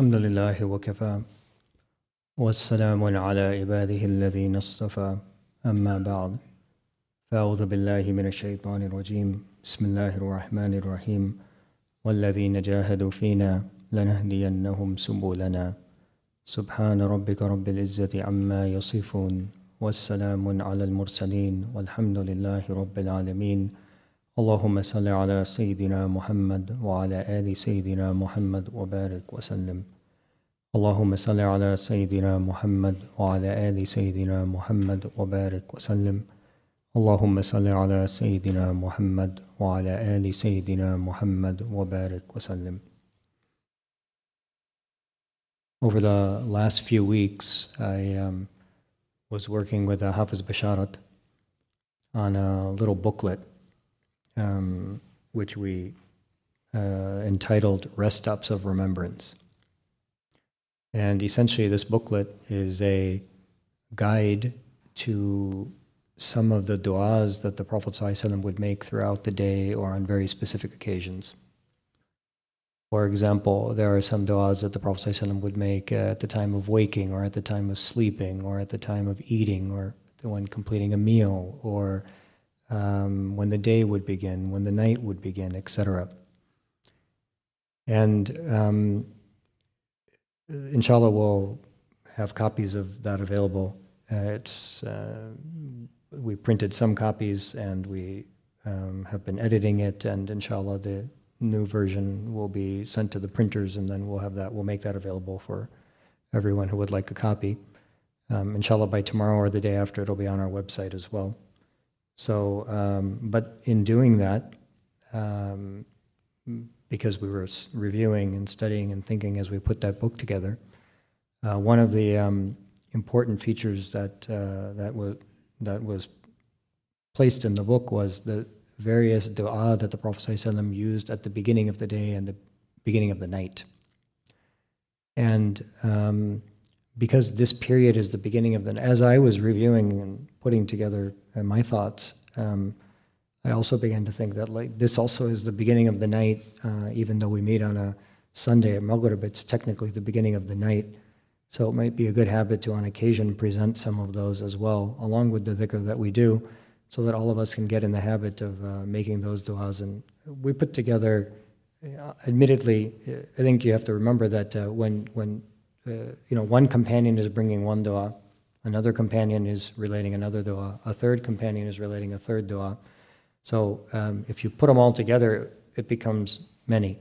الحمد لله وكفى والسلام على عباده الذين اصطفى. أما بعد فأعوذ بالله من الشيطان الرجيم. بسم الله الرحمن الرحيم. والذين جاهدوا فينا لنهدينهم سبلنا. سبحان ربك رب العزة عما يصفون. والسلام على المرسلين والحمد لله رب العالمين. اللهم صل على سيدنا محمد وعلى آل سيدنا محمد وبارك وسلم. اللهم صل على سيدنا محمد وعلى آل سيدنا محمد وبارك وسلم. اللهم صل على سيدنا محمد وعلى آل سيدنا محمد وبارك وسلم. Over the last few weeks, I um, was working with uh, Hafiz Basharat on a little booklet um, which we uh, entitled Rest Stops of Remembrance. And essentially, this booklet is a guide to some of the du'as that the Prophet ﷺ would make throughout the day or on very specific occasions. For example, there are some du'as that the Prophet ﷺ would make at the time of waking, or at the time of sleeping, or at the time of eating, or when completing a meal, or um, when the day would begin, when the night would begin, etc. And um, inshallah, we'll have copies of that available. Uh, it's uh, we printed some copies and we um, have been editing it, and inshallah, the new version will be sent to the printers, and then we'll have that. We'll make that available for everyone who would like a copy. Um, inshallah, by tomorrow or the day after, it'll be on our website as well. So, um, but in doing that, um, because we were reviewing and studying and thinking as we put that book together, uh, one of the um, important features that uh, that was that was placed in the book was the various du'a that the Prophet ﷺ used at the beginning of the day and the beginning of the night. And um, because this period is the beginning of the, as I was reviewing and putting together uh, my thoughts, um, I also began to think that like this also is the beginning of the night, uh, even though we meet on a Sunday at Maghrib, it's technically the beginning of the night. So it might be a good habit to, on occasion, present some of those as well, along with the dhikr that we do, so that all of us can get in the habit of uh, making those du'as. And we put together, uh, admittedly, I think you have to remember that uh, when, when uh, you know, one companion is bringing one du'a, another companion is relating another du'a, a third companion is relating a third du'a. So um, if you put them all together, it becomes many.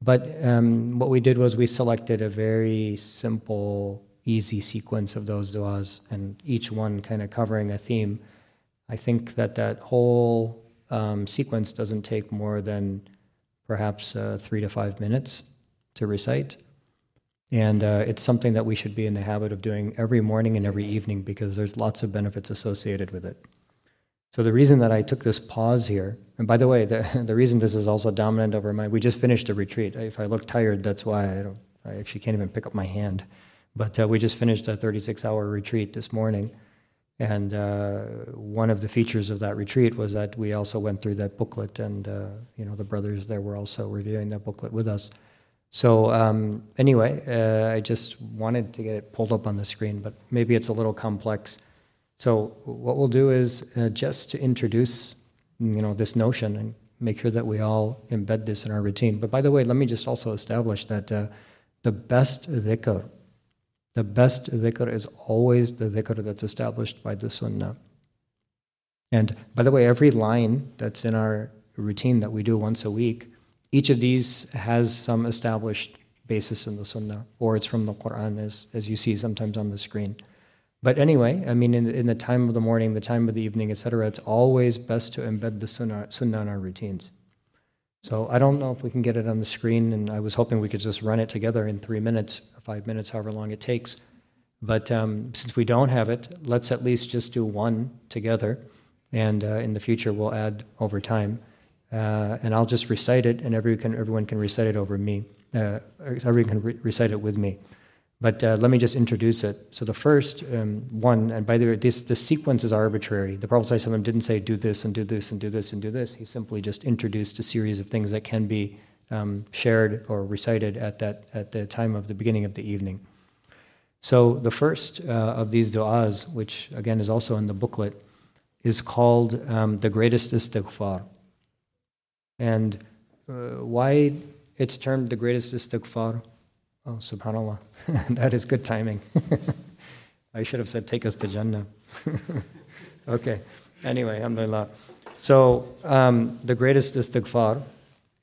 But um, what we did was we selected a very simple, easy sequence of those du'as, and each one kind of covering a theme. I think that that whole um, sequence doesn't take more than perhaps uh, three to five minutes to recite. And uh, it's something that we should be in the habit of doing every morning and every evening because there's lots of benefits associated with it. So the reason that I took this pause here, and by the way, the, the reason this is also dominant over my, we just finished a retreat. If I look tired, that's why I don't, I actually can't even pick up my hand. But uh, we just finished a 36 hour retreat this morning. And uh, one of the features of that retreat was that we also went through that booklet, and uh, you know the brothers there were also reviewing that booklet with us. So um, anyway, uh, I just wanted to get it pulled up on the screen, but maybe it's a little complex. So what we'll do is uh, just to introduce, you know, this notion and make sure that we all embed this in our routine. But by the way, let me just also establish that uh, the best dhikr, the best dhikr is always the dhikr that's established by the sunnah. And by the way, every line that's in our routine that we do once a week, each of these has some established basis in the sunnah, or it's from the Quran, as, as you see sometimes on the screen. But anyway, I mean, in, in the time of the morning, the time of the evening, etc., it's always best to embed the sunnah, sunnah in our routines. So I don't know if we can get it on the screen, and I was hoping we could just run it together in three minutes, five minutes, however long it takes. But um, since we don't have it, let's at least just do one together, and uh, in the future we'll add over time. Uh, and I'll just recite it, and everyone can, everyone can recite it over me. Uh, everyone can re- recite it with me. But uh, let me just introduce it. So the first um, one, and by the way, this the sequence is arbitrary. The Prophet ﷺ didn't say do this and do this and do this and do this. He simply just introduced a series of things that can be um, shared or recited at, that, at the time of the beginning of the evening. So the first uh, of these du'as, which again is also in the booklet, is called um, the greatest istighfar. And uh, why it's termed the greatest istighfar? Oh, subhanAllah. that is good timing. I should have said, take us to Jannah. okay. Anyway, alhamdulillah. So um, the greatest istighfar,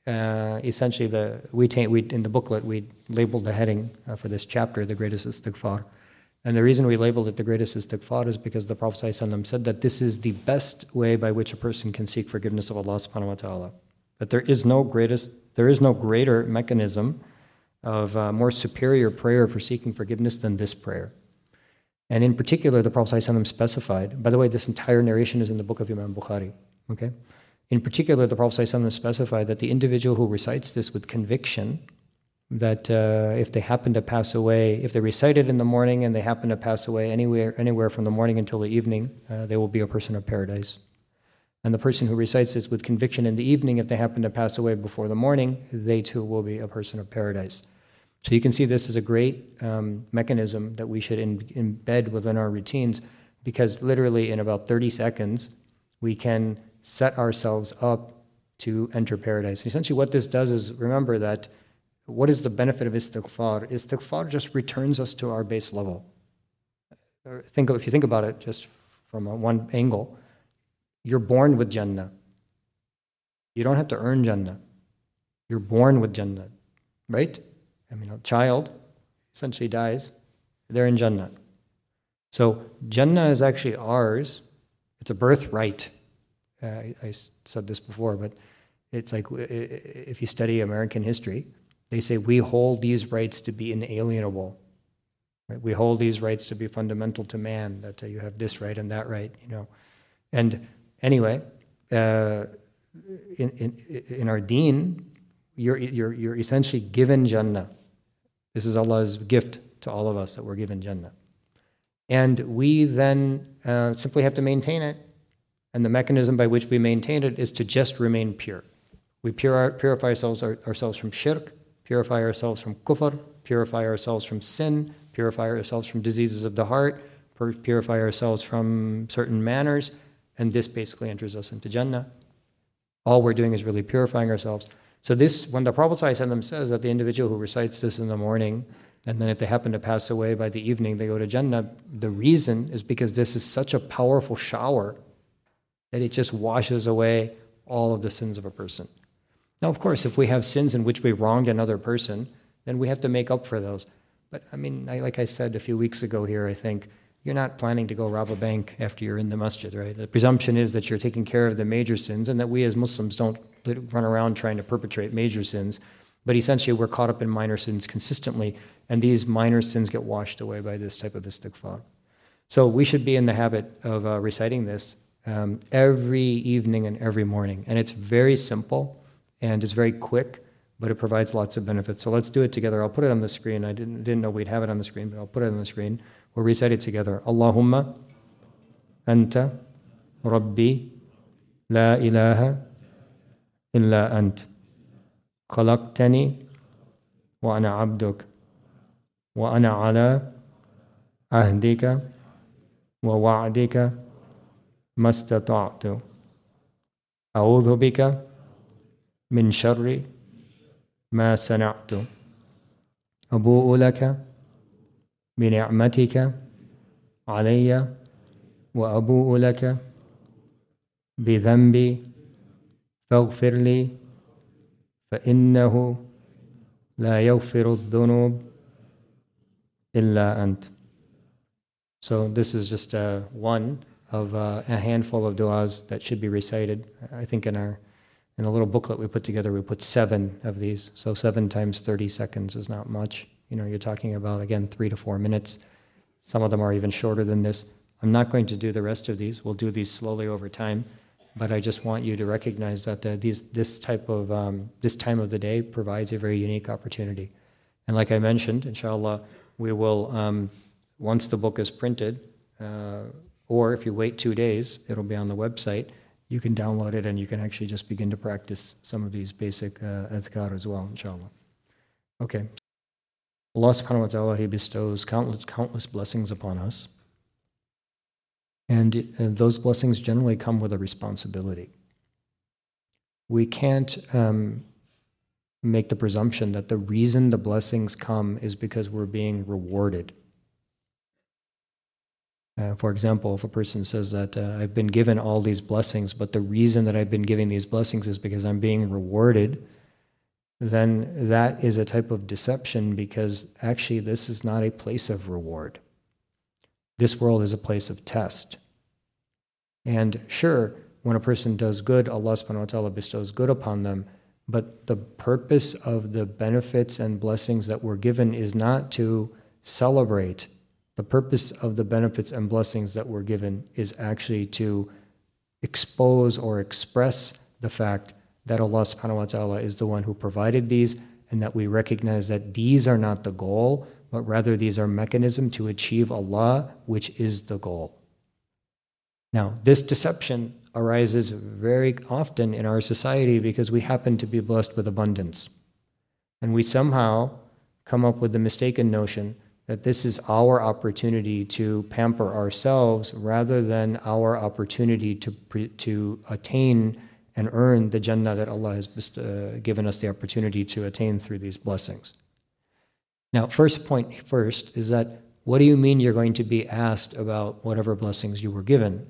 uh, essentially, the we, we in the booklet we labeled the heading uh, for this chapter, the greatest istighfar. And the reason we labeled it the greatest istighfar is because the Prophet ﷺ said that this is the best way by which a person can seek forgiveness of Allah subhanahu wa ta'ala. That there is no greatest, there is no greater mechanism of uh, more superior prayer for seeking forgiveness than this prayer. And in particular, the Prophet ﷺ specified, by the way, this entire narration is in the book of Imam Bukhari. Okay? In particular, the Prophet ﷺ specified that the individual who recites this with conviction that uh, if they happen to pass away, if they recite it in the morning and they happen to pass away anywhere, anywhere from the morning until the evening, uh, they will be a person of paradise. And the person who recites this with conviction in the evening, if they happen to pass away before the morning, they too will be a person of paradise. So you can see this is a great um, mechanism that we should in, embed within our routines because literally in about 30 seconds, we can set ourselves up to enter paradise. Essentially, what this does is remember that what is the benefit of istighfar? Istighfar just returns us to our base level. Think of, if you think about it just from one angle, you're born with Jannah. You don't have to earn Jannah. You're born with Jannah, right? I mean, a child essentially dies, they're in Jannah. So Jannah is actually ours. It's a birthright. Uh, I, I said this before, but it's like if you study American history, they say we hold these rights to be inalienable. Right? We hold these rights to be fundamental to man. That uh, you have this right and that right, you know. And anyway, uh, in, in in our Deen, you're you're you're essentially given Jannah. This is Allah's gift to all of us that we're given Jannah, and we then uh, simply have to maintain it. And the mechanism by which we maintain it is to just remain pure. We purify ourselves, ourselves from shirk, purify ourselves from kufr, purify ourselves from sin, purify ourselves from diseases of the heart, purify ourselves from certain manners, and this basically enters us into Jannah. All we're doing is really purifying ourselves. So this, when the Prophet ﷺ says that the individual who recites this in the morning, and then if they happen to pass away by the evening, they go to Jannah, the reason is because this is such a powerful shower that it just washes away all of the sins of a person. Now, of course, if we have sins in which we wronged another person, then we have to make up for those. But I mean, I, like I said a few weeks ago here, I think you're not planning to go rob a bank after you're in the masjid, right? The presumption is that you're taking care of the major sins and that we as Muslims don't run around trying to perpetrate major sins. But essentially, we're caught up in minor sins consistently, and these minor sins get washed away by this type of istighfar. So we should be in the habit of uh, reciting this um, every evening and every morning. And it's very simple and it's very quick, but it provides lots of benefits. So let's do it together. I'll put it on the screen. I didn't, didn't know we'd have it on the screen, but I'll put it on the screen. We'll recite it together. Allahumma anta rabbi la ilaha illa ant خلقتني وأنا عبدك وأنا على عهدك ووعدك ما استطعت أعوذ بك من شر ما صنعت أبوء لك بنعمتك علي وأبوء لك بذنبي فاغفر لي فإنه لا يغفر الذنوب إلا أنت So this is just uh, one of uh, a handful of du'as that should be recited. I think in our in the little booklet we put together, we put seven of these. So seven times 30 seconds is not much. You know, you're talking about, again, three to four minutes. Some of them are even shorter than this. I'm not going to do the rest of these. We'll do these slowly over time. But I just want you to recognize that uh, these, this type of, um, this time of the day provides a very unique opportunity. And like I mentioned, inshallah, we will, um, once the book is printed, uh, or if you wait two days, it'll be on the website you can download it and you can actually just begin to practice some of these basic uh, adhkar as well, inshallah. Okay. Allah subhanahu wa ta'ala, He bestows countless, countless blessings upon us. And uh, those blessings generally come with a responsibility. We can't um, make the presumption that the reason the blessings come is because we're being rewarded. Uh, for example, if a person says that uh, I've been given all these blessings, but the reason that I've been giving these blessings is because I'm being rewarded, then that is a type of deception because actually this is not a place of reward. This world is a place of test. And sure, when a person does good, Allah subhanahu wa ta'ala bestows good upon them, but the purpose of the benefits and blessings that we're given is not to celebrate. The purpose of the benefits and blessings that we're given is actually to expose or express the fact that Allah subhanahu wa ta'ala is the one who provided these and that we recognize that these are not the goal, but rather these are mechanism to achieve Allah, which is the goal. Now, this deception arises very often in our society because we happen to be blessed with abundance. And we somehow come up with the mistaken notion that this is our opportunity to pamper ourselves rather than our opportunity to, to attain and earn the Jannah that Allah has uh, given us the opportunity to attain through these blessings. Now, first point first is that what do you mean you're going to be asked about whatever blessings you were given?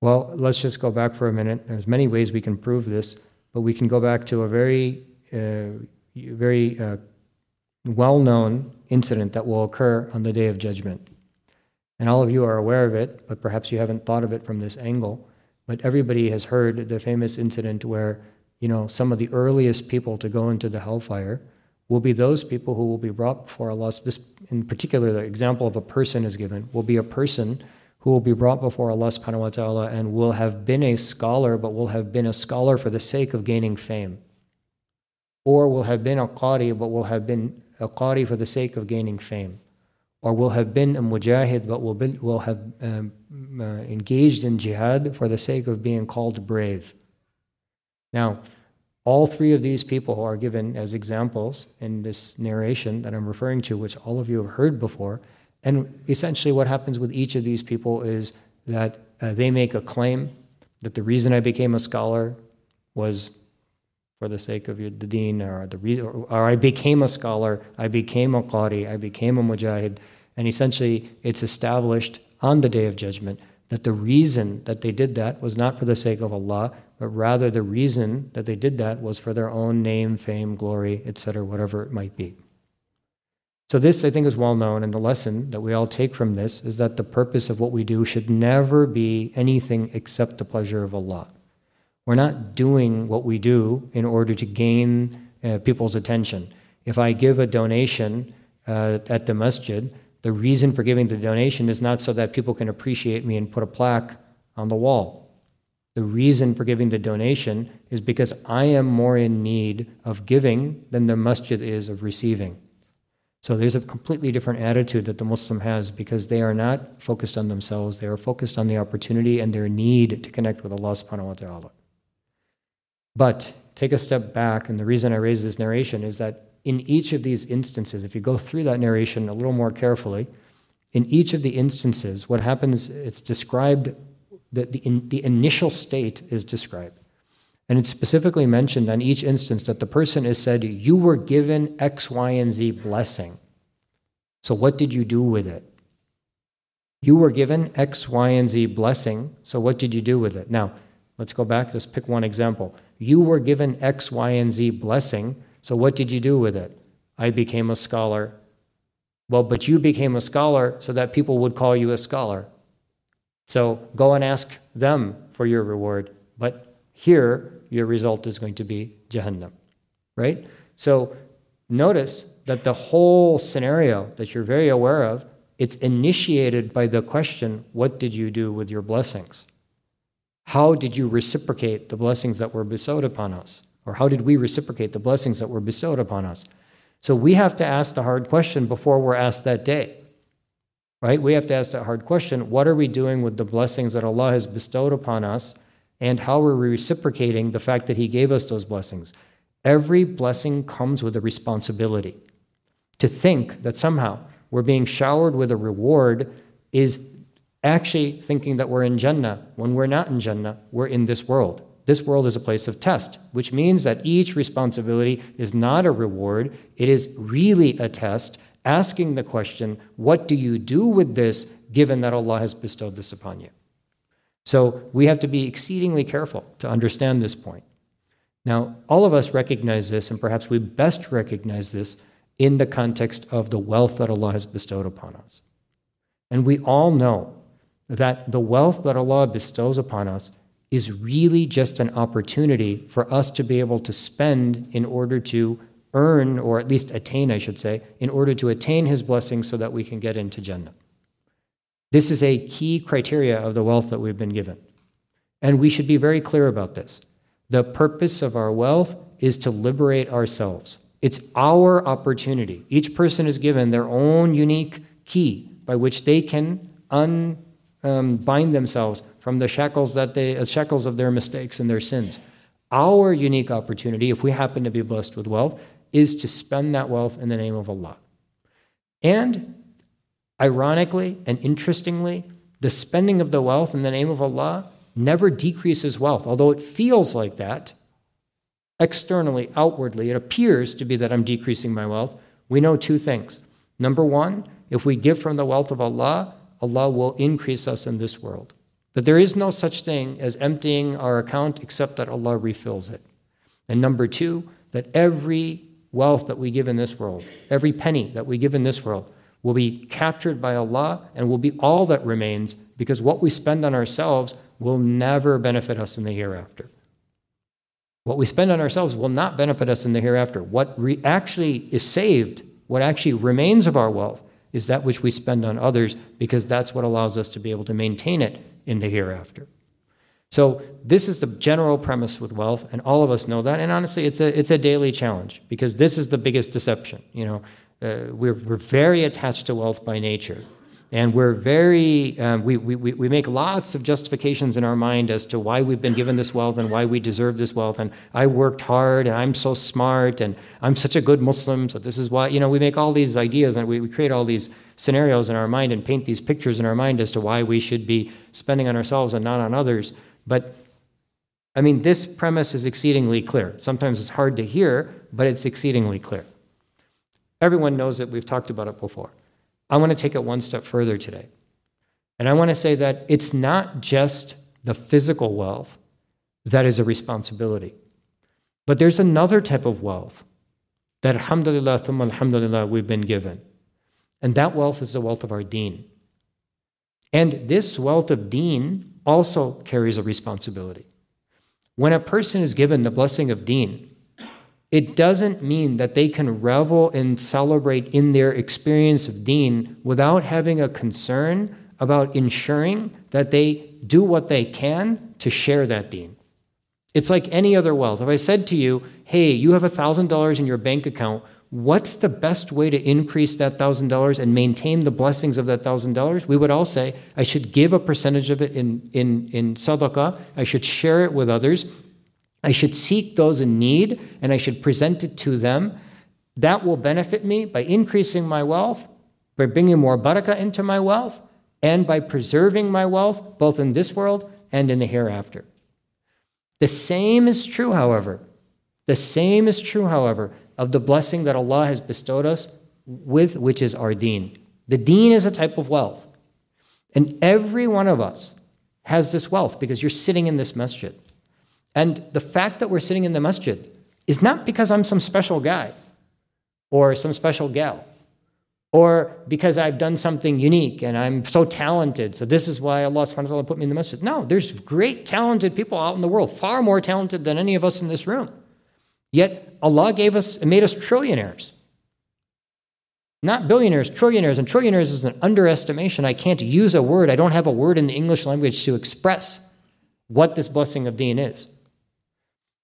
Well, let's just go back for a minute. There's many ways we can prove this, but we can go back to a very, uh, very uh, well-known incident that will occur on the day of judgment. And all of you are aware of it, but perhaps you haven't thought of it from this angle. But everybody has heard the famous incident where, you know, some of the earliest people to go into the hellfire will be those people who will be brought before Allah. This, in particular, the example of a person is given, will be a person who will be brought before Allah subhanahu wa ta'ala and will have been a scholar, but will have been a scholar for the sake of gaining fame. Or will have been a qari, but will have been a qari for the sake of gaining fame. Or will have been a mujahid, but will, be, will have um, uh, engaged in jihad for the sake of being called brave. Now, all three of these people are given as examples in this narration that I'm referring to, which all of you have heard before. And essentially, what happens with each of these people is that uh, they make a claim that the reason I became a scholar was for the sake of the deen, or, the re- or, or I became a scholar, I became a qari, I became a mujahid. And essentially, it's established on the day of judgment that the reason that they did that was not for the sake of Allah, but rather the reason that they did that was for their own name, fame, glory, etc., whatever it might be. So, this I think is well known, and the lesson that we all take from this is that the purpose of what we do should never be anything except the pleasure of Allah. We're not doing what we do in order to gain uh, people's attention. If I give a donation uh, at the masjid, the reason for giving the donation is not so that people can appreciate me and put a plaque on the wall. The reason for giving the donation is because I am more in need of giving than the masjid is of receiving. So there's a completely different attitude that the Muslim has because they are not focused on themselves, they are focused on the opportunity and their need to connect with Allah subhanahu wa ta'ala. But take a step back, and the reason I raise this narration is that in each of these instances, if you go through that narration a little more carefully, in each of the instances, what happens, it's described, that the, in, the initial state is described. And it's specifically mentioned on each instance that the person is said, You were given X, Y, and Z blessing. So what did you do with it? You were given X, Y, and Z blessing. So what did you do with it? Now, let's go back. Let's pick one example. You were given X, Y, and Z blessing. So what did you do with it? I became a scholar. Well, but you became a scholar so that people would call you a scholar. So go and ask them for your reward. But here, your result is going to be Jahannam, right? So notice that the whole scenario that you're very aware of, it's initiated by the question, what did you do with your blessings? How did you reciprocate the blessings that were bestowed upon us? Or how did we reciprocate the blessings that were bestowed upon us? So we have to ask the hard question before we're asked that day. Right? We have to ask that hard question what are we doing with the blessings that Allah has bestowed upon us? and how are we're reciprocating the fact that He gave us those blessings. Every blessing comes with a responsibility. To think that somehow we're being showered with a reward is actually thinking that we're in Jannah when we're not in Jannah, we're in this world. This world is a place of test, which means that each responsibility is not a reward, it is really a test, asking the question, What do you do with this given that Allah has bestowed this upon you? So we have to be exceedingly careful to understand this point. Now, all of us recognize this, and perhaps we best recognize this in the context of the wealth that Allah has bestowed upon us. And we all know that the wealth that Allah bestows upon us is really just an opportunity for us to be able to spend in order to earn, or at least attain, I should say, in order to attain His blessings so that we can get into Jannah. This is a key criteria of the wealth that we've been given. And we should be very clear about this. The purpose of our wealth is to liberate ourselves. It's our opportunity. Each person is given their own unique key by which they can unbind um, themselves from the shackles that they uh, shackles of their mistakes and their sins. Our unique opportunity, if we happen to be blessed with wealth, is to spend that wealth in the name of Allah. And Ironically and interestingly, the spending of the wealth in the name of Allah never decreases wealth, although it feels like that. Externally, outwardly, it appears to be that I'm decreasing my wealth. We know two things. Number one, if we give from the wealth of Allah, Allah will increase us in this world. That there is no such thing as emptying our account except that Allah refills it. And number two, that every wealth that we give in this world, every penny that we give in this world, will be captured by Allah and will be all that remains because what we spend on ourselves will never benefit us in the hereafter. What we spend on ourselves will not benefit us in the hereafter. What re- actually is saved, what actually remains of our wealth, is that which we spend on others because that's what allows us to be able to maintain it in the hereafter. So this is the general premise with wealth, and all of us know that. And honestly, it's a it's a daily challenge because this is the biggest deception. You know, uh, we're, we're very attached to wealth by nature. And we're very, um, we, we, we make lots of justifications in our mind as to why we've been given this wealth and why we deserve this wealth. And I worked hard and I'm so smart and I'm such a good Muslim. So this is why, you know, we make all these ideas and we, we create all these scenarios in our mind and paint these pictures in our mind as to why we should be spending on ourselves and not on others. But I mean, this premise is exceedingly clear. Sometimes it's hard to hear, but it's exceedingly clear. Everyone knows it, we've talked about it before. I want to take it one step further today. And I want to say that it's not just the physical wealth that is a responsibility, but there's another type of wealth that, alhamdulillah, thumma alhamdulillah, we've been given. And that wealth is the wealth of our deen. And this wealth of deen also carries a responsibility. When a person is given the blessing of deen, it doesn't mean that they can revel and celebrate in their experience of deen without having a concern about ensuring that they do what they can to share that deen. It's like any other wealth. If I said to you, hey, you have $1,000 in your bank account, what's the best way to increase that $1,000 and maintain the blessings of that $1,000? We would all say, I should give a percentage of it in, in, in sadaqah, I should share it with others, I should seek those in need and I should present it to them. That will benefit me by increasing my wealth, by bringing more barakah into my wealth, and by preserving my wealth both in this world and in the hereafter. The same is true, however. The same is true, however, of the blessing that Allah has bestowed us with, which is our deen. The deen is a type of wealth. And every one of us has this wealth because you're sitting in this masjid. And the fact that we're sitting in the masjid is not because I'm some special guy or some special gal or because I've done something unique and I'm so talented. So this is why Allah subhanahu wa ta'ala put me in the masjid. No, there's great talented people out in the world, far more talented than any of us in this room. Yet Allah gave us and made us trillionaires. Not billionaires, trillionaires. And trillionaires is an underestimation. I can't use a word. I don't have a word in the English language to express what this blessing of deen is.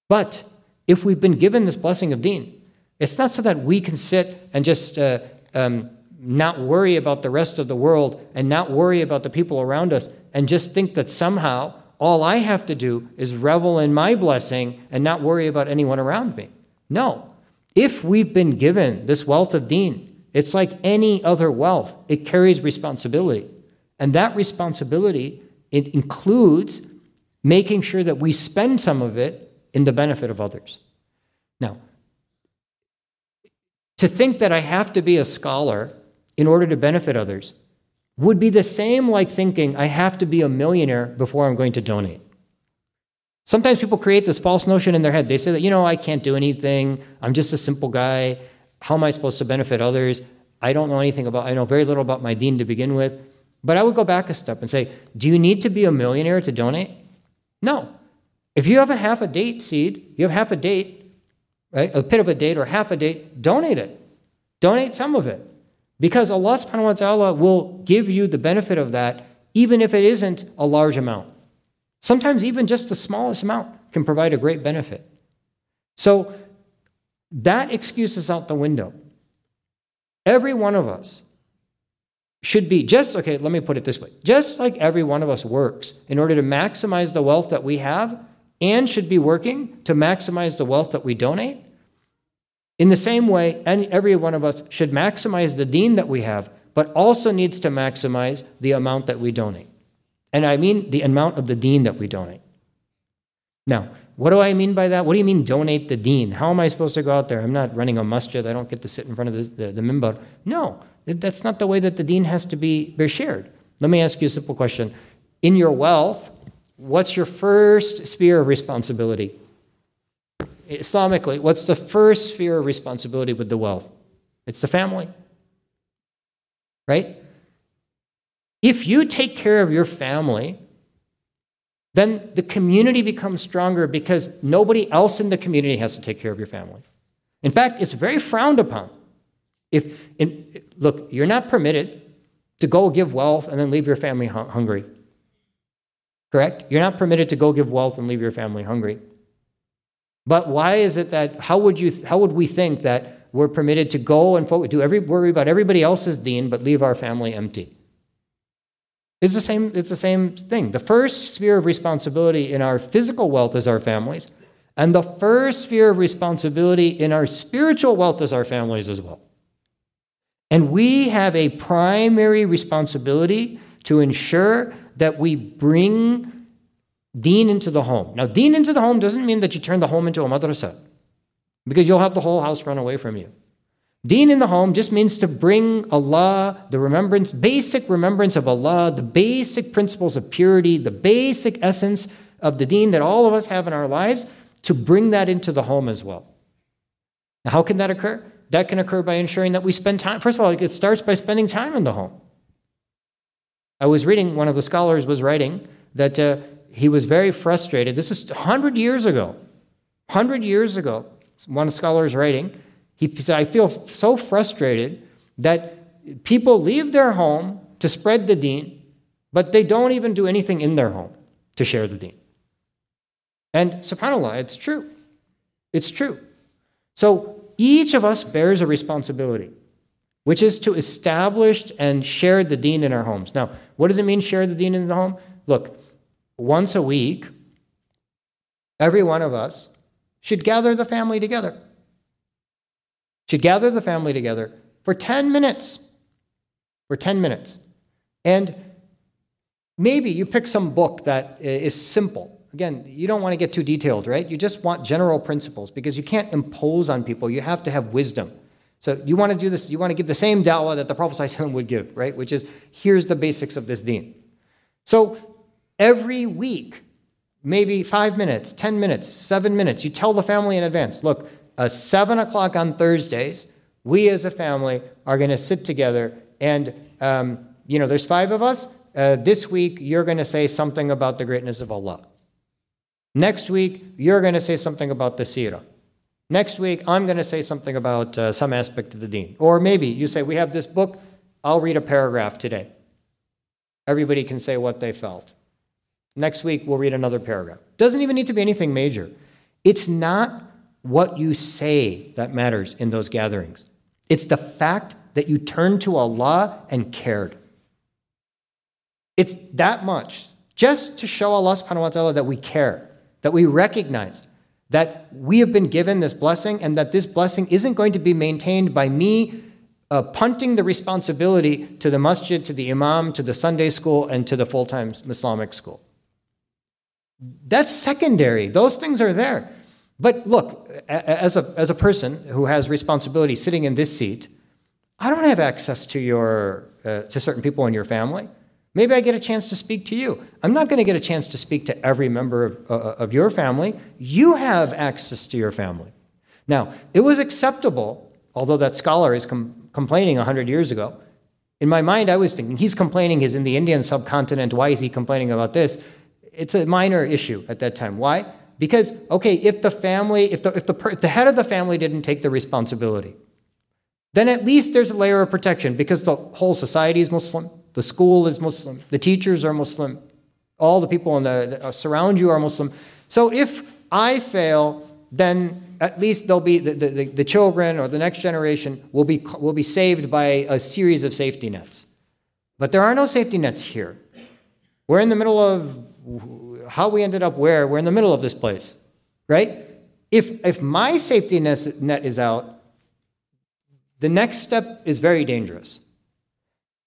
But if we've been given this blessing of deen, it's not so that we can sit and just uh, um, not worry about the rest of the world and not worry about the people around us and just think that somehow all I have to do is revel in my blessing and not worry about anyone around me. No. If we've been given this wealth of deen, it's like any other wealth, it carries responsibility. And that responsibility it includes making sure that we spend some of it in the benefit of others. Now, to think that I have to be a scholar in order to benefit others would be the same like thinking I have to be a millionaire before I'm going to donate. Sometimes people create this false notion in their head. They say that, you know, I can't do anything. I'm just a simple guy. How am I supposed to benefit others? I don't know anything about, I know very little about my deen to begin with. But I would go back a step and say, do you need to be a millionaire to donate? No. If you have a half a date seed, you have half a date, right? A bit of a date or half a date, donate it. Donate some of it. Because Allah subhanahu wa ta'ala will give you the benefit of that, even if it isn't a large amount. Sometimes even just the smallest amount can provide a great benefit. So that excuse is out the window. Every one of us should be just, okay, let me put it this way just like every one of us works in order to maximize the wealth that we have and should be working to maximize the wealth that we donate, in the same way, and every one of us should maximize the deen that we have, but also needs to maximize the amount that we donate. And I mean the amount of the deen that we donate. Now, what do I mean by that? What do you mean donate the deen? How am I supposed to go out there? I'm not running a masjid. I don't get to sit in front of the, the, the mimbar. No, that's not the way that the deen has to be shared. Let me ask you a simple question. In your wealth, what's your first sphere of responsibility? Islamically, what's the first sphere of responsibility with the wealth? It's the family. Right? If you take care of your family, then the community becomes stronger because nobody else in the community has to take care of your family. In fact, it's very frowned upon. If in, look, you're not permitted to go give wealth and then leave your family hungry. Correct? You're not permitted to go give wealth and leave your family hungry. But why is it that, how would, you, how would we think that we're permitted to go and do every, worry about everybody else's deen but leave our family empty? It's the, same, it's the same thing. The first sphere of responsibility in our physical wealth is our families, and the first sphere of responsibility in our spiritual wealth is our families as well. And we have a primary responsibility to ensure that we bring Deen into the home. Now, deen into the home doesn't mean that you turn the home into a madrasa, because you'll have the whole house run away from you. Deen in the home just means to bring Allah, the remembrance, basic remembrance of Allah, the basic principles of purity, the basic essence of the deen that all of us have in our lives, to bring that into the home as well. Now, how can that occur? That can occur by ensuring that we spend time. First of all, it starts by spending time in the home. I was reading, one of the scholars was writing that uh, he was very frustrated. This is 100 years ago. 100 years ago, one scholar is writing. He said, I feel so frustrated that people leave their home to spread the deen, but they don't even do anything in their home to share the deen. And subhanAllah, it's true. It's true. So each of us bears a responsibility, which is to establish and share the deen in our homes. Now, what does it mean, share the deen in the home? Look, once a week, every one of us should gather the family together. Should gather the family together for 10 minutes. For 10 minutes. And maybe you pick some book that is simple. Again, you don't want to get too detailed, right? You just want general principles because you can't impose on people. You have to have wisdom. So you want to do this, you want to give the same dawah that the Prophet would give, right? Which is here's the basics of this deen. So every week, maybe five minutes, 10 minutes, seven minutes. You tell the family in advance look, seven o'clock on Thursdays, we as a family are going to sit together and, um, you know, there's five of us. Uh, this week, you're going to say something about the greatness of Allah. Next week, you're going to say something about the seerah. Next week, I'm going to say something about uh, some aspect of the deen. Or maybe you say, We have this book, I'll read a paragraph today. Everybody can say what they felt. Next week, we'll read another paragraph. Doesn't even need to be anything major. It's not what you say that matters in those gatherings, it's the fact that you turned to Allah and cared. It's that much just to show Allah subhanahu wa ta'ala that we care, that we recognize that we have been given this blessing and that this blessing isn't going to be maintained by me uh, punting the responsibility to the masjid, to the imam, to the Sunday school, and to the full time Islamic school. That's secondary. Those things are there. But look, as a, as a person who has responsibility sitting in this seat, I don't have access to, your, uh, to certain people in your family. Maybe I get a chance to speak to you. I'm not going to get a chance to speak to every member of, uh, of your family. You have access to your family. Now, it was acceptable, although that scholar is com- complaining 100 years ago. In my mind, I was thinking, he's complaining, he's in the Indian subcontinent. Why is he complaining about this? It's a minor issue at that time. Why? Because, okay, if the family, if the, if the, if the head of the family didn't take the responsibility, then at least there's a layer of protection because the whole society is Muslim, the school is Muslim, the teachers are Muslim, all the people in the, uh, surround you are Muslim. So if I fail, then at least they'll be the, the, the children or the next generation will be, will be saved by a series of safety nets. But there are no safety nets here. We're in the middle of how we ended up where. We're in the middle of this place, right? If, if my safety net is out, the next step is very dangerous.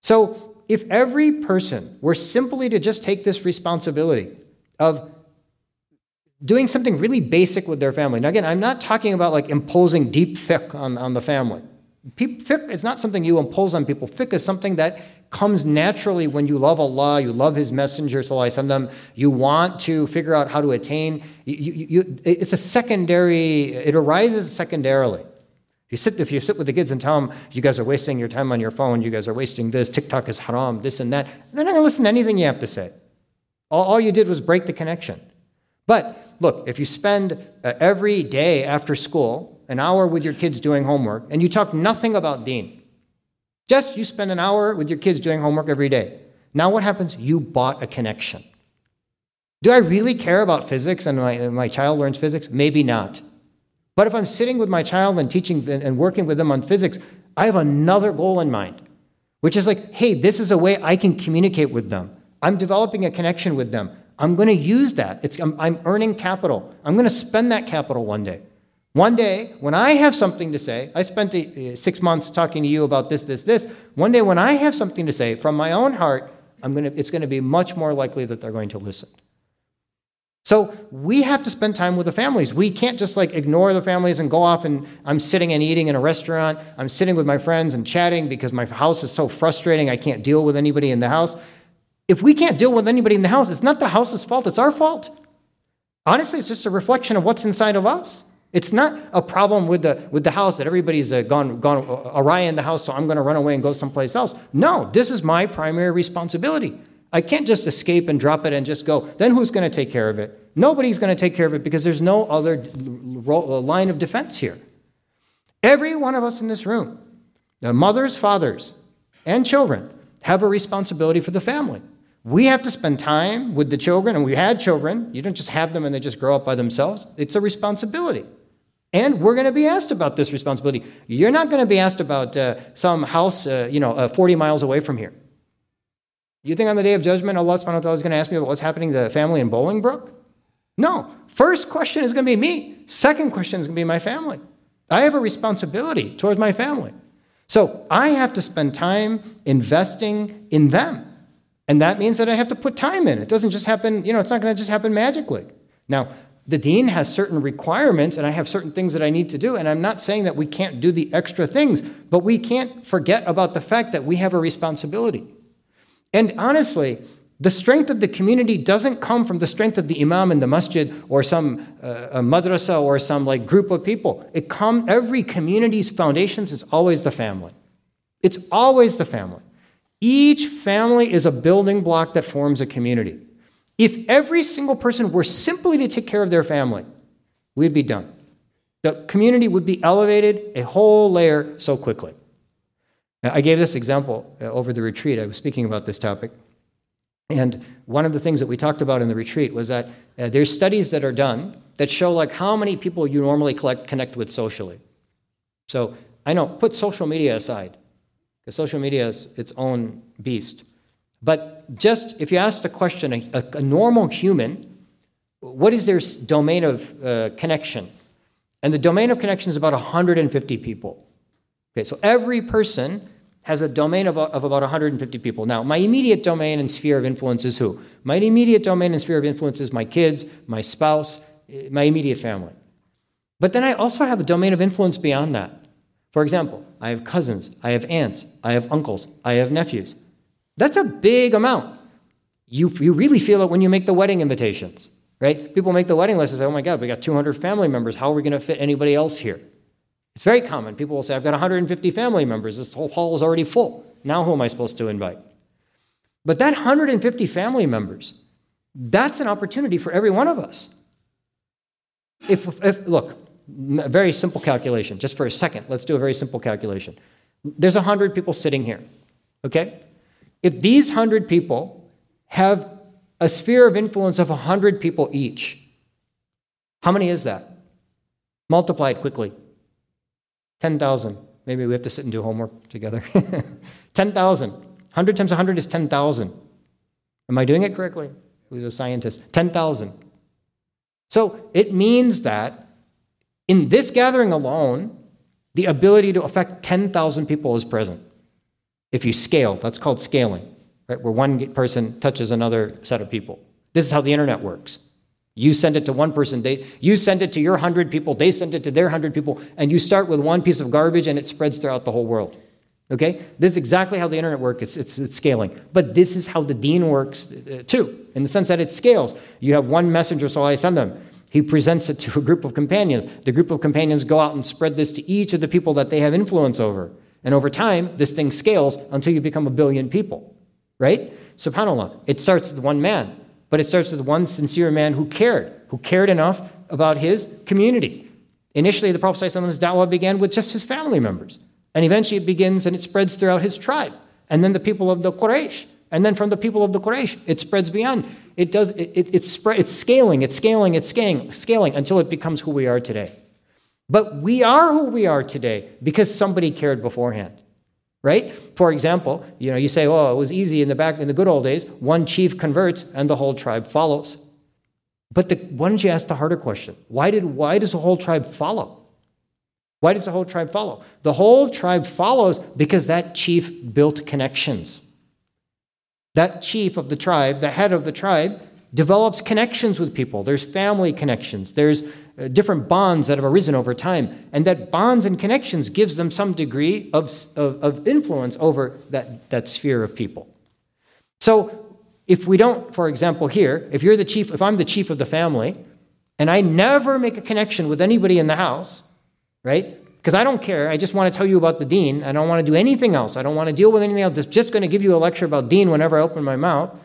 So, if every person were simply to just take this responsibility of doing something really basic with their family. Now, again, I'm not talking about like imposing deep fiqh on, on the family. Fiqh is not something you impose on people. Fiqh is something that comes naturally when you love Allah, you love His Messenger, you want to figure out how to attain. You, you, you, it's a secondary, it arises secondarily you sit, if you sit with the kids and tell them, you guys are wasting your time on your phone, you guys are wasting this, TikTok is haram, this and that, they're not going to listen to anything you have to say. All, all you did was break the connection. But look, if you spend uh, every day after school an hour with your kids doing homework and you talk nothing about deen, just you spend an hour with your kids doing homework every day. Now what happens? You bought a connection. Do I really care about physics and my, my child learns physics? Maybe not. But if I'm sitting with my child and teaching and working with them on physics, I have another goal in mind, which is like, hey, this is a way I can communicate with them. I'm developing a connection with them. I'm going to use that. It's, I'm, I'm earning capital. I'm going to spend that capital one day. One day, when I have something to say, I spent six months talking to you about this, this, this. One day, when I have something to say from my own heart, I'm gonna, it's going to be much more likely that they're going to listen. So we have to spend time with the families. We can't just like ignore the families and go off and I'm sitting and eating in a restaurant. I'm sitting with my friends and chatting because my house is so frustrating. I can't deal with anybody in the house. If we can't deal with anybody in the house, it's not the house's fault, it's our fault. Honestly, it's just a reflection of what's inside of us. It's not a problem with the, with the house that everybody's uh, gone, gone awry in the house, so I'm going to run away and go someplace else. No, this is my primary responsibility. I can't just escape and drop it and just go. Then who's going to take care of it? Nobody's going to take care of it because there's no other line of defense here. Every one of us in this room, the mothers, fathers, and children, have a responsibility for the family. We have to spend time with the children, and we had children. You don't just have them and they just grow up by themselves. It's a responsibility. And we're going to be asked about this responsibility. You're not going to be asked about uh, some house, uh, you know, uh, 40 miles away from here. You think on the day of judgment, Allah subhanahu wa ta'ala is going to ask me about what's happening to the family in Bolingbrook? No. First question is going to be me. Second question is going to be my family. I have a responsibility towards my family. So I have to spend time investing in them. And that means that I have to put time in. It doesn't just happen, you know, it's not going to just happen magically. Now, the deen has certain requirements, and I have certain things that I need to do. And I'm not saying that we can't do the extra things, but we can't forget about the fact that we have a responsibility. And honestly, the strength of the community doesn't come from the strength of the imam in the masjid or some uh, madrasa or some like group of people. It come every community's foundations is always the family. It's always the family. Each family is a building block that forms a community. If every single person were simply to take care of their family, we'd be done. The community would be elevated a whole layer so quickly. I gave this example uh, over the retreat. I was speaking about this topic. And one of the things that we talked about in the retreat was that uh, there's studies that are done that show like how many people you normally collect, connect with socially. So I know, put social media aside, because social media is its own beast. But just if you ask the question, a, a, a normal human, what is their domain of uh, connection? And the domain of connection is about 150 people. Okay, so every person has a domain of, of about 150 people. Now, my immediate domain and sphere of influence is who? My immediate domain and sphere of influence is my kids, my spouse, eh, my immediate family. But then I also have a domain of influence beyond that. For example, I have cousins, I have aunts, I have uncles, I have nephews. That's a big amount. You, you really feel it when you make the wedding invitations, right? People make the wedding list and say, oh my God, we got 200 family members. How are we going to fit anybody else here? It's very common. People will say, I've got 150 family members. This whole hall is already full. Now who am I supposed to invite? But that 150 family members, that's an opportunity for every one of us. If, if look, a very simple calculation, just for a second, let's do a very simple calculation. There's 100 people sitting here, okay? If these 100 people have a sphere of influence of 100 people each, how many is that? Multiply it quickly. 10,000. Maybe we have to sit and do homework together. 10,000. 100 times 100 is 10,000. Am I doing it correctly? Who's a scientist? 10,000. So it means that in this gathering alone, the ability to affect 10,000 people is present. If you scale, that's called scaling, right? Where one person touches another set of people. This is how the internet works. You send it to one person, they, you send it to your 100 people, they send it to their 100 people, and you start with one piece of garbage and it spreads throughout the whole world. Okay? This is exactly how the internet works. It's, it's, it's scaling. But this is how the deen works uh, too, in the sense that it scales. You have one messenger, so I send them. He presents it to a group of companions. The group of companions go out and spread this to each of the people that they have influence over. And over time, this thing scales until you become a billion people, right? SubhanAllah, it starts with one man. But it starts with one sincere man who cared, who cared enough about his community. Initially, the Prophet's da'wah began with just his family members. And eventually it begins and it spreads throughout his tribe. And then the people of the Quraysh. And then from the people of the Quraysh, it spreads beyond. It does, it, it, it's, spread, it's scaling, it's scaling, it's scaling, scaling until it becomes who we are today. But we are who we are today because somebody cared beforehand right? For example, you know, you say, "Oh, it was easy in the back in the good old days. One chief converts and the whole tribe follows." But the, why don't you ask the harder question? Why did why does the whole tribe follow? Why does the whole tribe follow? The whole tribe follows because that chief built connections. That chief of the tribe, the head of the tribe, develops connections with people. There's family connections. There's Uh, different bonds that have arisen over time. And that bonds and connections gives them some degree of, of, of influence over that, that sphere of people. So if we don't, for example, here, if you're the chief, if I'm the chief of the family, and I never make a connection with anybody in the house, right? Because I don't care. I just want to tell you about the deen. I don't want to do anything else. I don't want to deal with anything else. I'm just going to give you a lecture about deen whenever I open my mouth.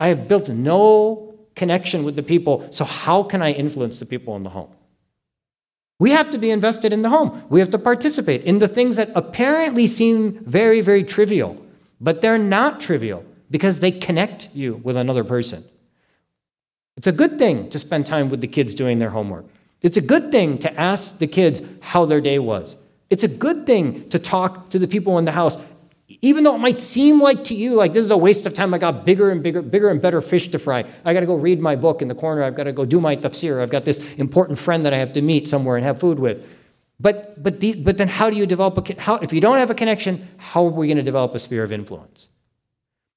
I have built no connection with the people, so how can I influence the people in the home? We have to be invested in the home. We have to participate in the things that apparently seem very, very trivial, but they're not trivial because they connect you with another person. It's a good thing to spend time with the kids doing their homework. It's a good thing to ask the kids how their day was. It's a good thing to talk to the people in the house even though it might seem like to you like this is a waste of time, I got bigger and bigger, bigger and better fish to fry. I got to go read my book in the corner. I've got to go do my tafsir. I've got this important friend that I have to meet somewhere and have food with. But but the, but then how do you develop a how if you don't have a connection? How are we going to develop a sphere of influence?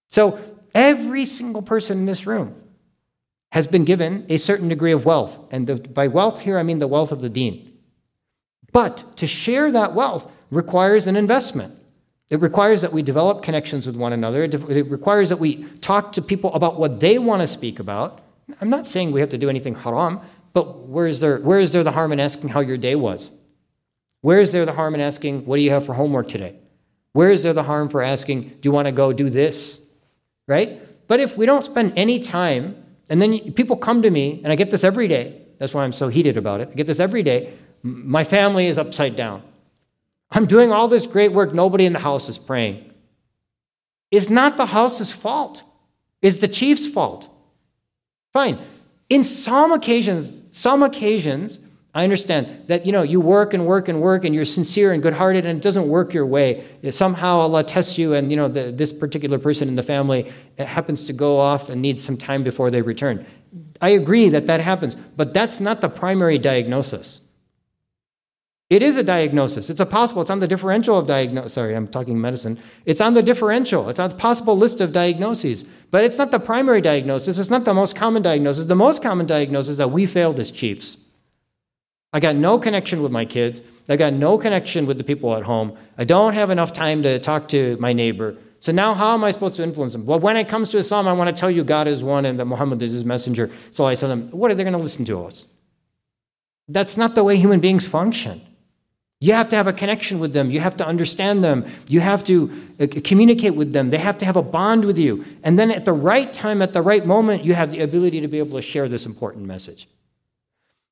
So every single person in this room has been given a certain degree of wealth, and the, by wealth here I mean the wealth of the deen But to share that wealth requires an investment. It requires that we develop connections with one another. It requires that we talk to people about what they want to speak about. I'm not saying we have to do anything haram, but where is there, where is there the harm in asking how your day was? Where is there the harm in asking, what do you have for homework today? Where is there the harm for asking, do you want to go do this? Right? But if we don't spend any time, and then people come to me, and I get this every day, that's why I'm so heated about it. I get this every day. My family is upside down. I'm doing all this great work, nobody in the house is praying. It's not the house's fault, it's the chief's fault. Fine. In some occasions, some occasions, I understand that you know you work and work and work and you're sincere and good-hearted and it doesn't work your way. Somehow Allah tests you and you know the, this particular person in the family happens to go off and needs some time before they return. I agree that that happens, but that's not the primary diagnosis. It is a diagnosis. It's a possible. It's on the differential of diagnosis. Sorry, I'm talking medicine. It's on the differential. It's on the possible list of diagnoses. But it's not the primary diagnosis. It's not the most common diagnosis. The most common diagnosis is that we failed as chiefs. I got no connection with my kids. I got no connection with the people at home. I don't have enough time to talk to my neighbor. So now how am I supposed to influence them? Well, when it comes to Islam, I want to tell you God is one and that Muhammad is his messenger. So I tell them, what are they going to listen to us? That's not the way human beings function. You have to have a connection with them. You have to understand them. You have to uh, communicate with them. They have to have a bond with you. And then at the right time, at the right moment, you have the ability to be able to share this important message.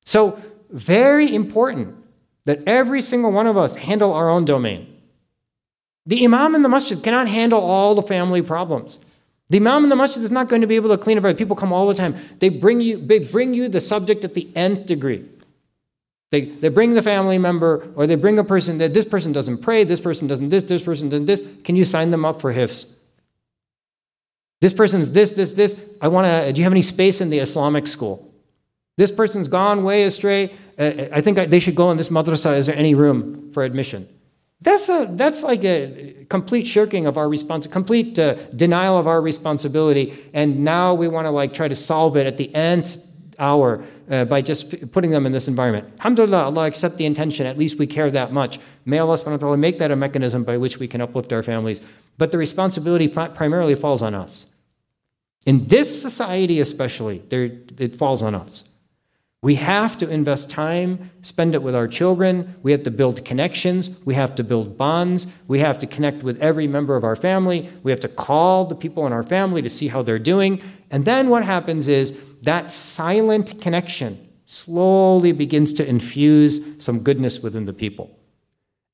So, very important that every single one of us handle our own domain. The imam in the masjid cannot handle all the family problems. The imam in the masjid is not going to be able to clean up. People come all the time. They bring you, they bring you the subject at the nth degree. They, they bring the family member or they bring a person that this person doesn't pray, this person doesn't this, this person doesn't this. Can you sign them up for hifz? This person's this, this, this. I want to, do you have any space in the Islamic school? This person's gone way astray. Uh, I think they should go in this madrasa. Is there any room for admission? That's, a, that's like a complete shirking of our response, complete uh, denial of our responsibility. And now we want to like try to solve it at the nth hour uh, by just putting them in this environment. Alhamdulillah, Allah accept the intention. At least we care that much. May Allah subhanahu wa ta'ala make that a mechanism by which we can uplift our families. But the responsibility primarily falls on us. In this society, especially, there, it falls on us. We have to invest time, spend it with our children. We have to build connections. We have to build bonds. We have to connect with every member of our family. We have to call the people in our family to see how they're doing. And then what happens is that silent connection slowly begins to infuse some goodness within the people.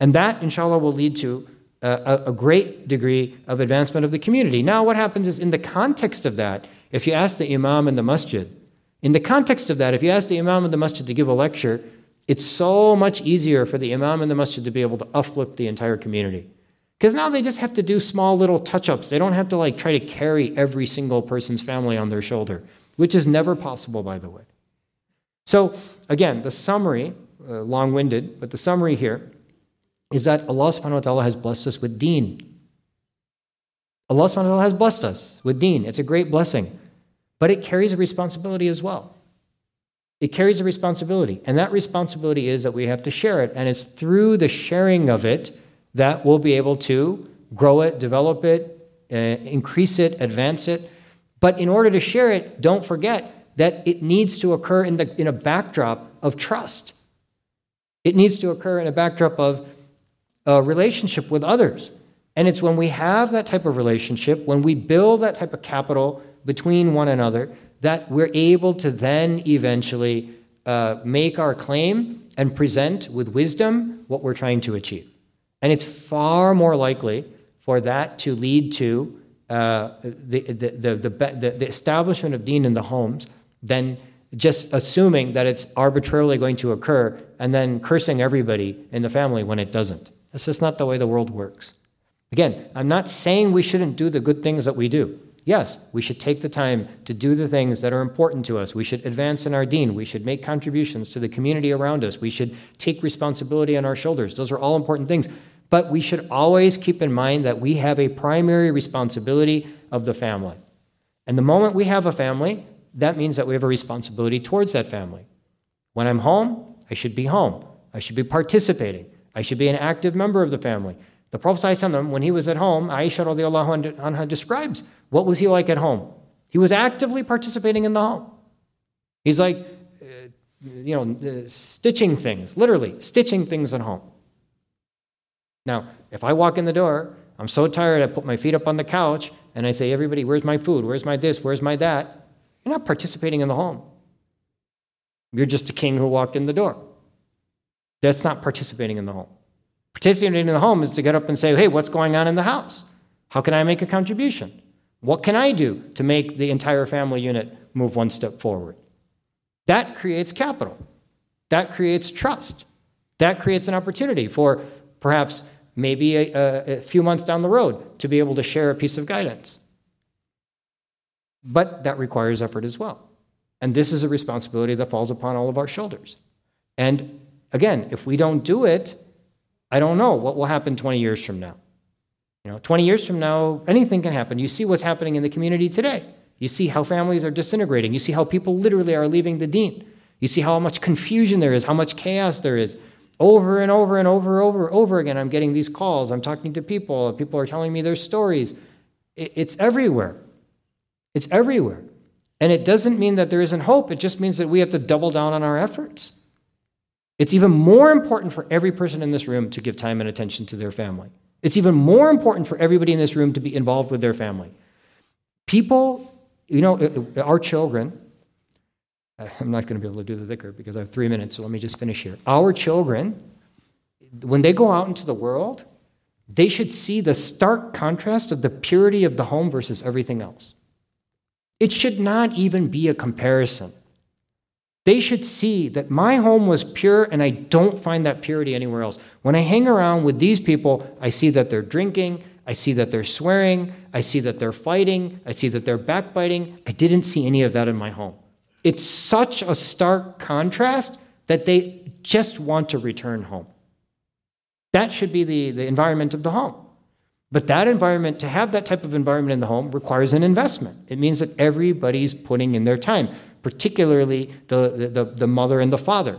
And that, inshallah, will lead to a, a, great degree of advancement of the community. Now, what happens is in the context of that, if you ask the imam in the masjid, in the context of that, if you ask the Imam of the masjid to give a lecture, it's so much easier for the Imam in the masjid to be able to uplift the entire community. Because now they just have to do small little touch ups. They don't have to like try to carry every single person's family on their shoulder, which is never possible, by the way. So, again, the summary, uh, long winded, but the summary here is that Allah subhanahu wa ta'ala has blessed us with deen. Allah subhanahu wa ta'ala has blessed us with deen. It's a great blessing. But it carries a responsibility as well. It carries a responsibility. And that responsibility is that we have to share it. And it's through the sharing of it that we'll be able to grow it, develop it, uh, increase it, advance it. But in order to share it, don't forget that it needs to occur in, the, in a backdrop of trust. It needs to occur in a backdrop of a relationship with others. And it's when we have that type of relationship, when we build that type of capital between one another that we're able to then eventually uh, make our claim and present with wisdom what we're trying to achieve. And it's far more likely for that to lead to uh, the, the, the, the, the establishment of deen in the homes than just assuming that it's arbitrarily going to occur and then cursing everybody in the family when it doesn't. That's just not the way the world works. Again, I'm not saying we shouldn't do the good things that we do. Yes, we should take the time to do the things that are important to us. We should advance in our deen. We should make contributions to the community around us. We should take responsibility on our shoulders. Those are all important things. But we should always keep in mind that we have a primary responsibility of the family. And the moment we have a family, that means that we have a responsibility towards that family. When I'm home, I should be home. I should be participating. I should be an active member of the family. The Prophet ﷺ, when he was at home, Aisha radiallahu anha describes what was he like at home. He was actively participating in the home. He's like, uh, you know, uh, stitching things, literally stitching things at home. Now, if I walk in the door, I'm so tired, I put my feet up on the couch and I say, everybody, where's my food? Where's my this? Where's my that? You're not participating in the home. You're just a king who walked in the door. That's not participating in the home. Participating in the home is to get up and say, hey, what's going on in the house? How can I make a contribution? What can I do to make the entire family unit move one step forward? That creates capital. That creates trust. That creates an opportunity for perhaps maybe a, a, few months down the road to be able to share a piece of guidance. But that requires effort as well. And this is a responsibility that falls upon all of our shoulders. And again, if we don't do it, I don't know what will happen 20 years from now. You know, 20 years from now, anything can happen. You see what's happening in the community today. You see how families are disintegrating. You see how people literally are leaving the deen. You see how much confusion there is, how much chaos there is. Over and over and over and over over again, I'm getting these calls. I'm talking to people. People are telling me their stories. It's everywhere. It's everywhere. And it doesn't mean that there isn't hope, it just means that we have to double down on our efforts. It's even more important for every person in this room to give time and attention to their family. It's even more important for everybody in this room to be involved with their family. People, you know, our children, I'm not going to be able to do the dhikr because I have three minutes, so let me just finish here. Our children, when they go out into the world, they should see the stark contrast of the purity of the home versus everything else. It should not even be a comparison. They should see that my home was pure and I don't find that purity anywhere else. When I hang around with these people, I see that they're drinking, I see that they're swearing, I see that they're fighting, I see that they're backbiting. I didn't see any of that in my home. It's such a stark contrast that they just want to return home. That should be the, the environment of the home. But that environment, to have that type of environment in the home, requires an investment. It means that everybody's putting in their time, particularly the, the, the mother and the father.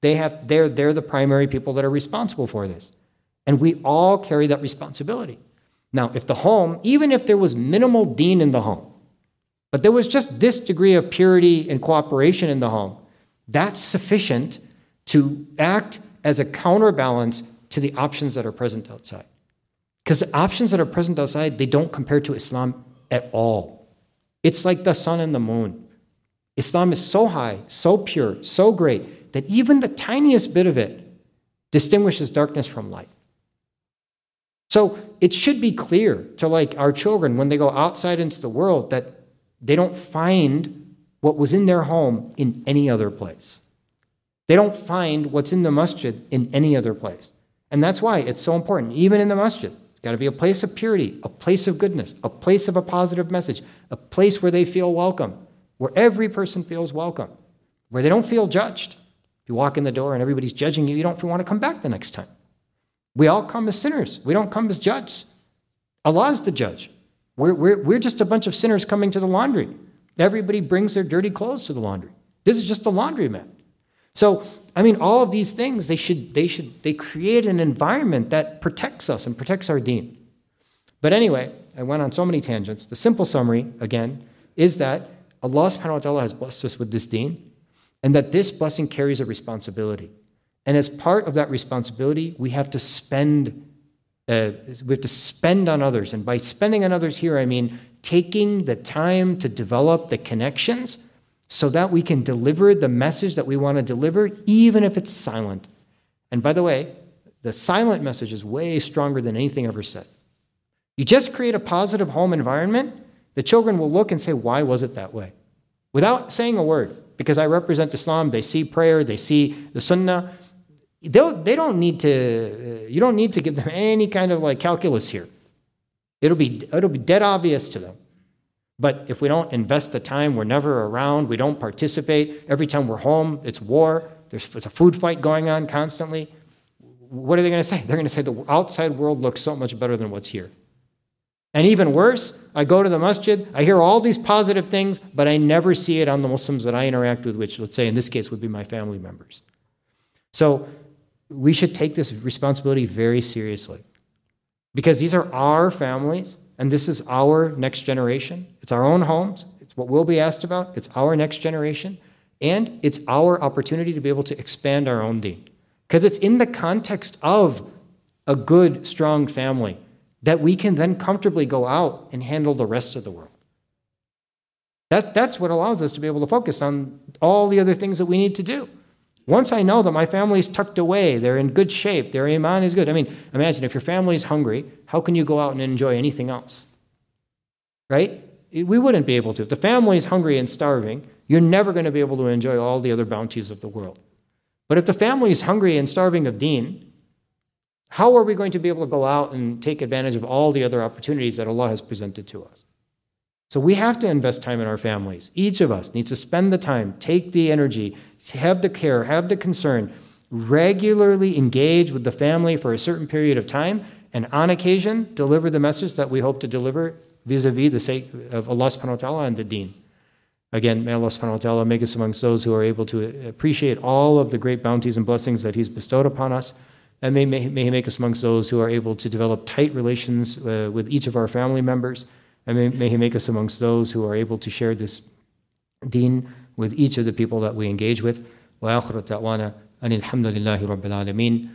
They have, they're, they're the primary people that are responsible for this. And we all carry that responsibility. Now, if the home, even if there was minimal deen in the home, but there was just this degree of purity and cooperation in the home, that's sufficient to act as a counterbalance to the options that are present outside. Because the options that are present outside, they don't compare to Islam at all. It's like the sun and the moon. Islam is so high, so pure, so great, that even the tiniest bit of it distinguishes darkness from light. So it should be clear to like our children when they go outside into the world that they don't find what was in their home in any other place. They don't find what's in the masjid in any other place. And that's why it's so important, even in the masjid got to be a place of purity, a place of goodness, a place of a positive message, a place where they feel welcome, where every person feels welcome, where they don't feel judged. If you walk in the door and everybody's judging you, you don't want to come back the next time. We all come as sinners. We don't come as judges. Allah is the judge. We're, we're, we're just a bunch of sinners coming to the laundry. Everybody brings their dirty clothes to the laundry. This is just a laundromat. So I mean, all of these things, they should, they should, they create an environment that protects us and protects our deen. But anyway, I went on so many tangents. The simple summary, again, is that Allah subhanahu wa ta'ala has blessed us with this deen, and that this blessing carries a responsibility. And as part of that responsibility, we have to spend, uh, we have to spend on others. And by spending on others here, I mean taking the time to develop the connections so that we can deliver the message that we want to deliver, even if it's silent. And by the way, the silent message is way stronger than anything ever said. You just create a positive home environment, the children will look and say, Why was it that way? Without saying a word, because I represent Islam, they see prayer, they see the Sunnah. They'll, they don't need to, you don't need to give them any kind of like calculus here. It'll be, it'll be dead obvious to them. But if we don't invest the time, we're never around, we don't participate. Every time we're home, it's war. There's it's a food fight going on constantly. What are they going to say? They're going to say the outside world looks so much better than what's here. And even worse, I go to the masjid, I hear all these positive things, but I never see it on the Muslims that I interact with, which, let's say, in this case, would be my family members. So we should take this responsibility very seriously because these are our families. And this is our next generation. It's our own homes. It's what we'll be asked about. It's our next generation. And it's our opportunity to be able to expand our own deen. Because it's in the context of a good, strong family that we can then comfortably go out and handle the rest of the world. That, that's what allows us to be able to focus on all the other things that we need to do. Once I know that my family's tucked away, they're in good shape, their iman is good. I mean, imagine if your family's hungry, how can you go out and enjoy anything else? Right? We wouldn't be able to. If the family is hungry and starving, you're never going to be able to enjoy all the other bounties of the world. But if the family is hungry and starving of deen, how are we going to be able to go out and take advantage of all the other opportunities that Allah has presented to us? So we have to invest time in our families. Each of us needs to spend the time, take the energy, have the care, have the concern, regularly engage with the family for a certain period of time, and on occasion deliver the message that we hope to deliver vis-a-vis the sake of Allah subhanahu wa ta'ala and the deen. Again, may Allah subhanahu wa ta'ala make us amongst those who are able to appreciate all of the great bounties and blessings that He's bestowed upon us And may, may, may He make us amongst those who are able to develop tight relations uh, with each of our family members. And may, may He make us amongst those who are able to share this deen with each of the people that we engage with. وآخر دعوانا أن الحمد لله رب العالمين